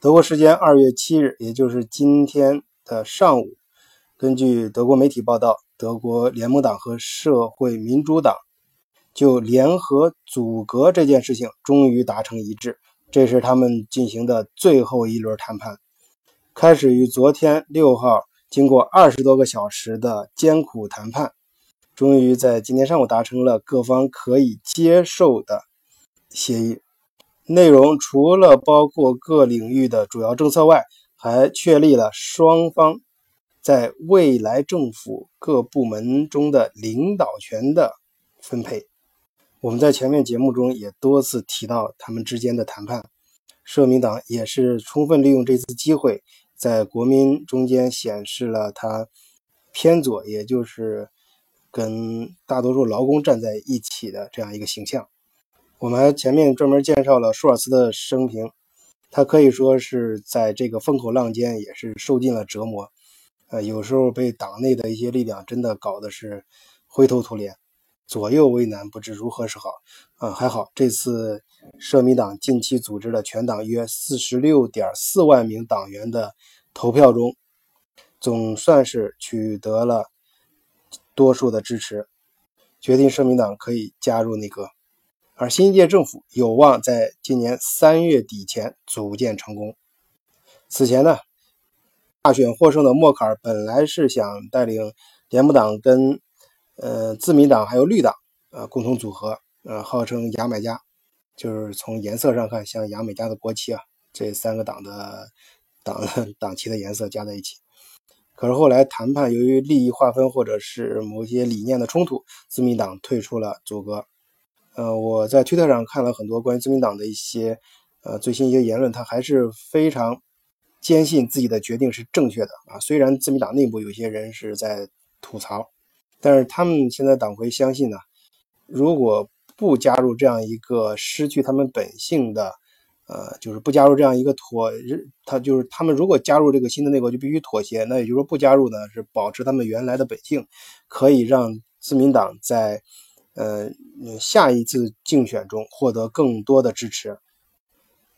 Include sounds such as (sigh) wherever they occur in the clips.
德国时间二月七日，也就是今天的上午，根据德国媒体报道，德国联盟党和社会民主党就联合阻隔这件事情终于达成一致。这是他们进行的最后一轮谈判，开始于昨天六号，经过二十多个小时的艰苦谈判，终于在今天上午达成了各方可以接受的协议。内容除了包括各领域的主要政策外，还确立了双方在未来政府各部门中的领导权的分配。我们在前面节目中也多次提到他们之间的谈判，社民党也是充分利用这次机会，在国民中间显示了他偏左，也就是跟大多数劳工站在一起的这样一个形象。我们前面专门介绍了舒尔茨的生平，他可以说是在这个风口浪尖也是受尽了折磨，呃，有时候被党内的一些力量真的搞得是灰头土脸。左右为难，不知如何是好。啊，还好这次社民党近期组织了全党约四十六点四万名党员的投票中，总算是取得了多数的支持，决定社民党可以加入内阁，而新一届政府有望在今年三月底前组建成功。此前呢，大选获胜的默克尔本来是想带领联盟党跟。呃，自民党还有绿党，呃，共同组合，呃，号称牙买加，就是从颜色上看像牙买加的国旗啊。这三个党的党 (laughs) 党旗的颜色加在一起。可是后来谈判由于利益划分或者是某些理念的冲突，自民党退出了组阁。呃，我在推特上看了很多关于自民党的一些呃最新一些言论，他还是非常坚信自己的决定是正确的啊。虽然自民党内部有些人是在吐槽。但是他们现在党魁相信呢，如果不加入这样一个失去他们本性的，呃，就是不加入这样一个妥，他就是他们如果加入这个新的内阁就必须妥协，那也就是说不加入呢是保持他们原来的本性，可以让自民党在呃下一次竞选中获得更多的支持。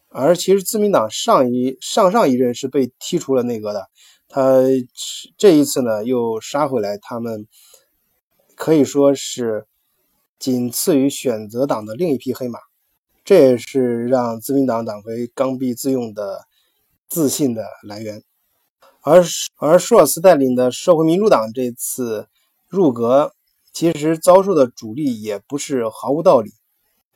而其实自民党上一上上一任是被踢出了内阁的，他这一次呢又杀回来，他们。可以说是仅次于选择党的另一匹黑马，这也是让自民党党魁刚愎自用的自信的来源。而而舒尔茨带领的社会民主党这次入阁，其实遭受的阻力也不是毫无道理。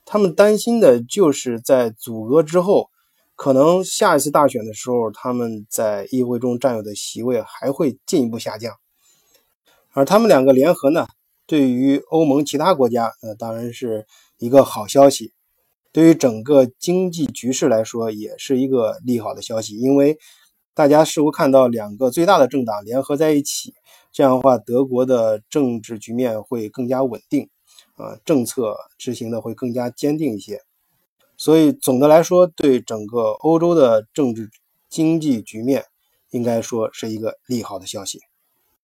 他们担心的就是在阻隔之后，可能下一次大选的时候，他们在议会中占有的席位还会进一步下降。而他们两个联合呢？对于欧盟其他国家，呃，当然是一个好消息；对于整个经济局势来说，也是一个利好的消息。因为大家似乎看到两个最大的政党联合在一起，这样的话，德国的政治局面会更加稳定，啊，政策执行的会更加坚定一些。所以总的来说，对整个欧洲的政治经济局面，应该说是一个利好的消息。